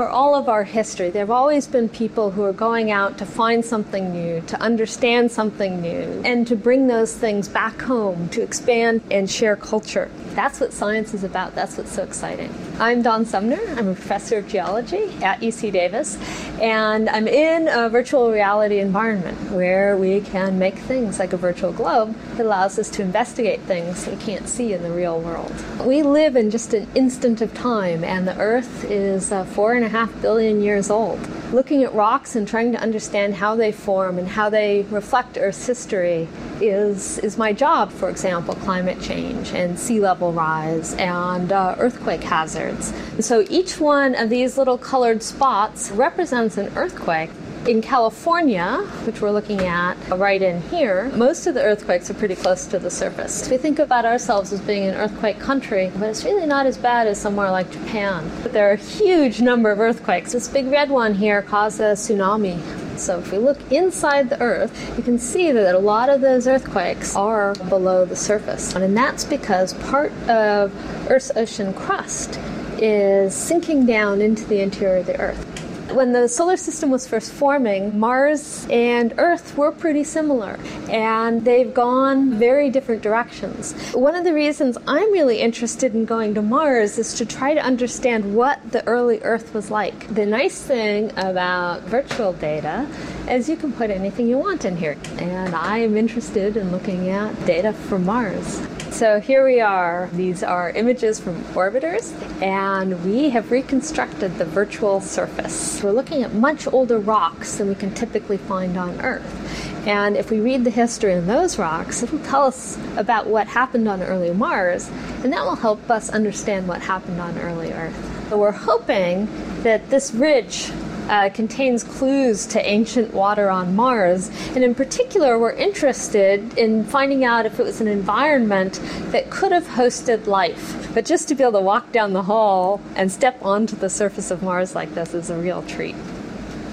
For all of our history, there have always been people who are going out to find something new, to understand something new, and to bring those things back home, to expand and share culture. That's what science is about. That's what's so exciting. I'm Dawn Sumner. I'm a professor of geology at UC Davis, and I'm in a virtual reality environment where we can make things like a virtual globe that allows us to investigate things we can't see in the real world. We live in just an instant of time, and the Earth is uh, four and a half billion years old. Looking at rocks and trying to understand how they form and how they reflect Earth's history is, is my job, for example, climate change and sea level rise and uh, earthquake hazards. So each one of these little colored spots represents an earthquake. In California, which we're looking at right in here, most of the earthquakes are pretty close to the surface. We think about ourselves as being an earthquake country, but it's really not as bad as somewhere like Japan. But there are a huge number of earthquakes. This big red one here caused a tsunami so if we look inside the Earth, you can see that a lot of those earthquakes are below the surface. And that's because part of Earth's ocean crust is sinking down into the interior of the Earth. When the solar system was first forming, Mars and Earth were pretty similar, and they've gone very different directions. One of the reasons I'm really interested in going to Mars is to try to understand what the early Earth was like. The nice thing about virtual data is you can put anything you want in here, and I am interested in looking at data from Mars. So here we are. These are images from orbiters, and we have reconstructed the virtual surface. We're looking at much older rocks than we can typically find on Earth. And if we read the history of those rocks, it'll tell us about what happened on early Mars, and that will help us understand what happened on early Earth. So we're hoping that this ridge uh, contains clues to ancient water on Mars. And in particular, we're interested in finding out if it was an environment that could have hosted life. But just to be able to walk down the hall and step onto the surface of Mars like this is a real treat.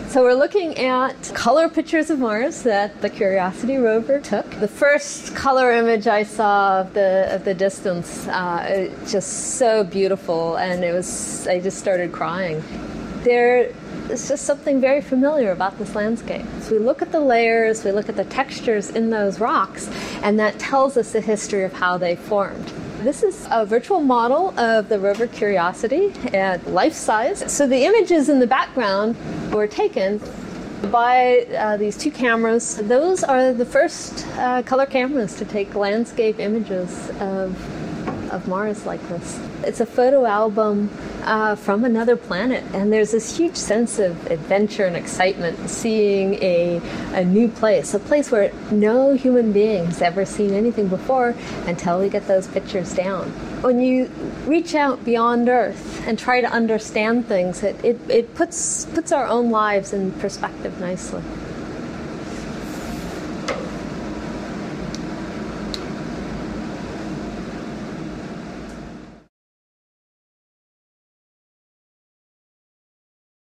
So we're looking at color pictures of Mars that the Curiosity rover took. The first color image I saw of the of the distance, uh, just so beautiful, and it was I just started crying. There it's just something very familiar about this landscape. So we look at the layers, we look at the textures in those rocks, and that tells us the history of how they formed. This is a virtual model of the rover Curiosity at life size. So the images in the background were taken by uh, these two cameras. Those are the first uh, color cameras to take landscape images of of Mars like this. It's a photo album uh, from another planet, and there's this huge sense of adventure and excitement seeing a, a new place, a place where no human being has ever seen anything before until we get those pictures down. When you reach out beyond Earth and try to understand things, it, it, it puts, puts our own lives in perspective nicely.